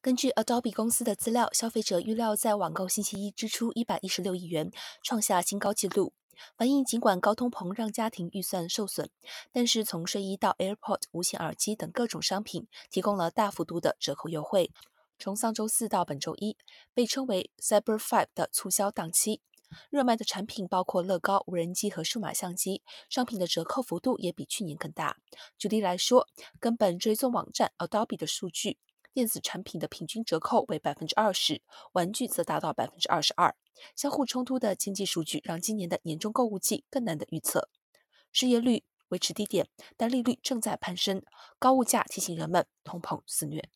根据 Adobe 公司的资料，消费者预料在网购星期一支出一百一十六亿元，创下新高纪录。反映尽管高通膨让家庭预算受损，但是从睡衣到 AirPod 无线耳机等各种商品提供了大幅度的折扣优惠。从上周四到本周一，被称为 Cyber Five 的促销档期，热卖的产品包括乐高、无人机和数码相机，商品的折扣幅度也比去年更大。举例来说，根本追踪网站 Adobe 的数据。电子产品的平均折扣为百分之二十，玩具则达到百分之二十二。相互冲突的经济数据让今年的年终购物季更难的预测。失业率维持低点，但利率正在攀升，高物价提醒人们通膨肆虐。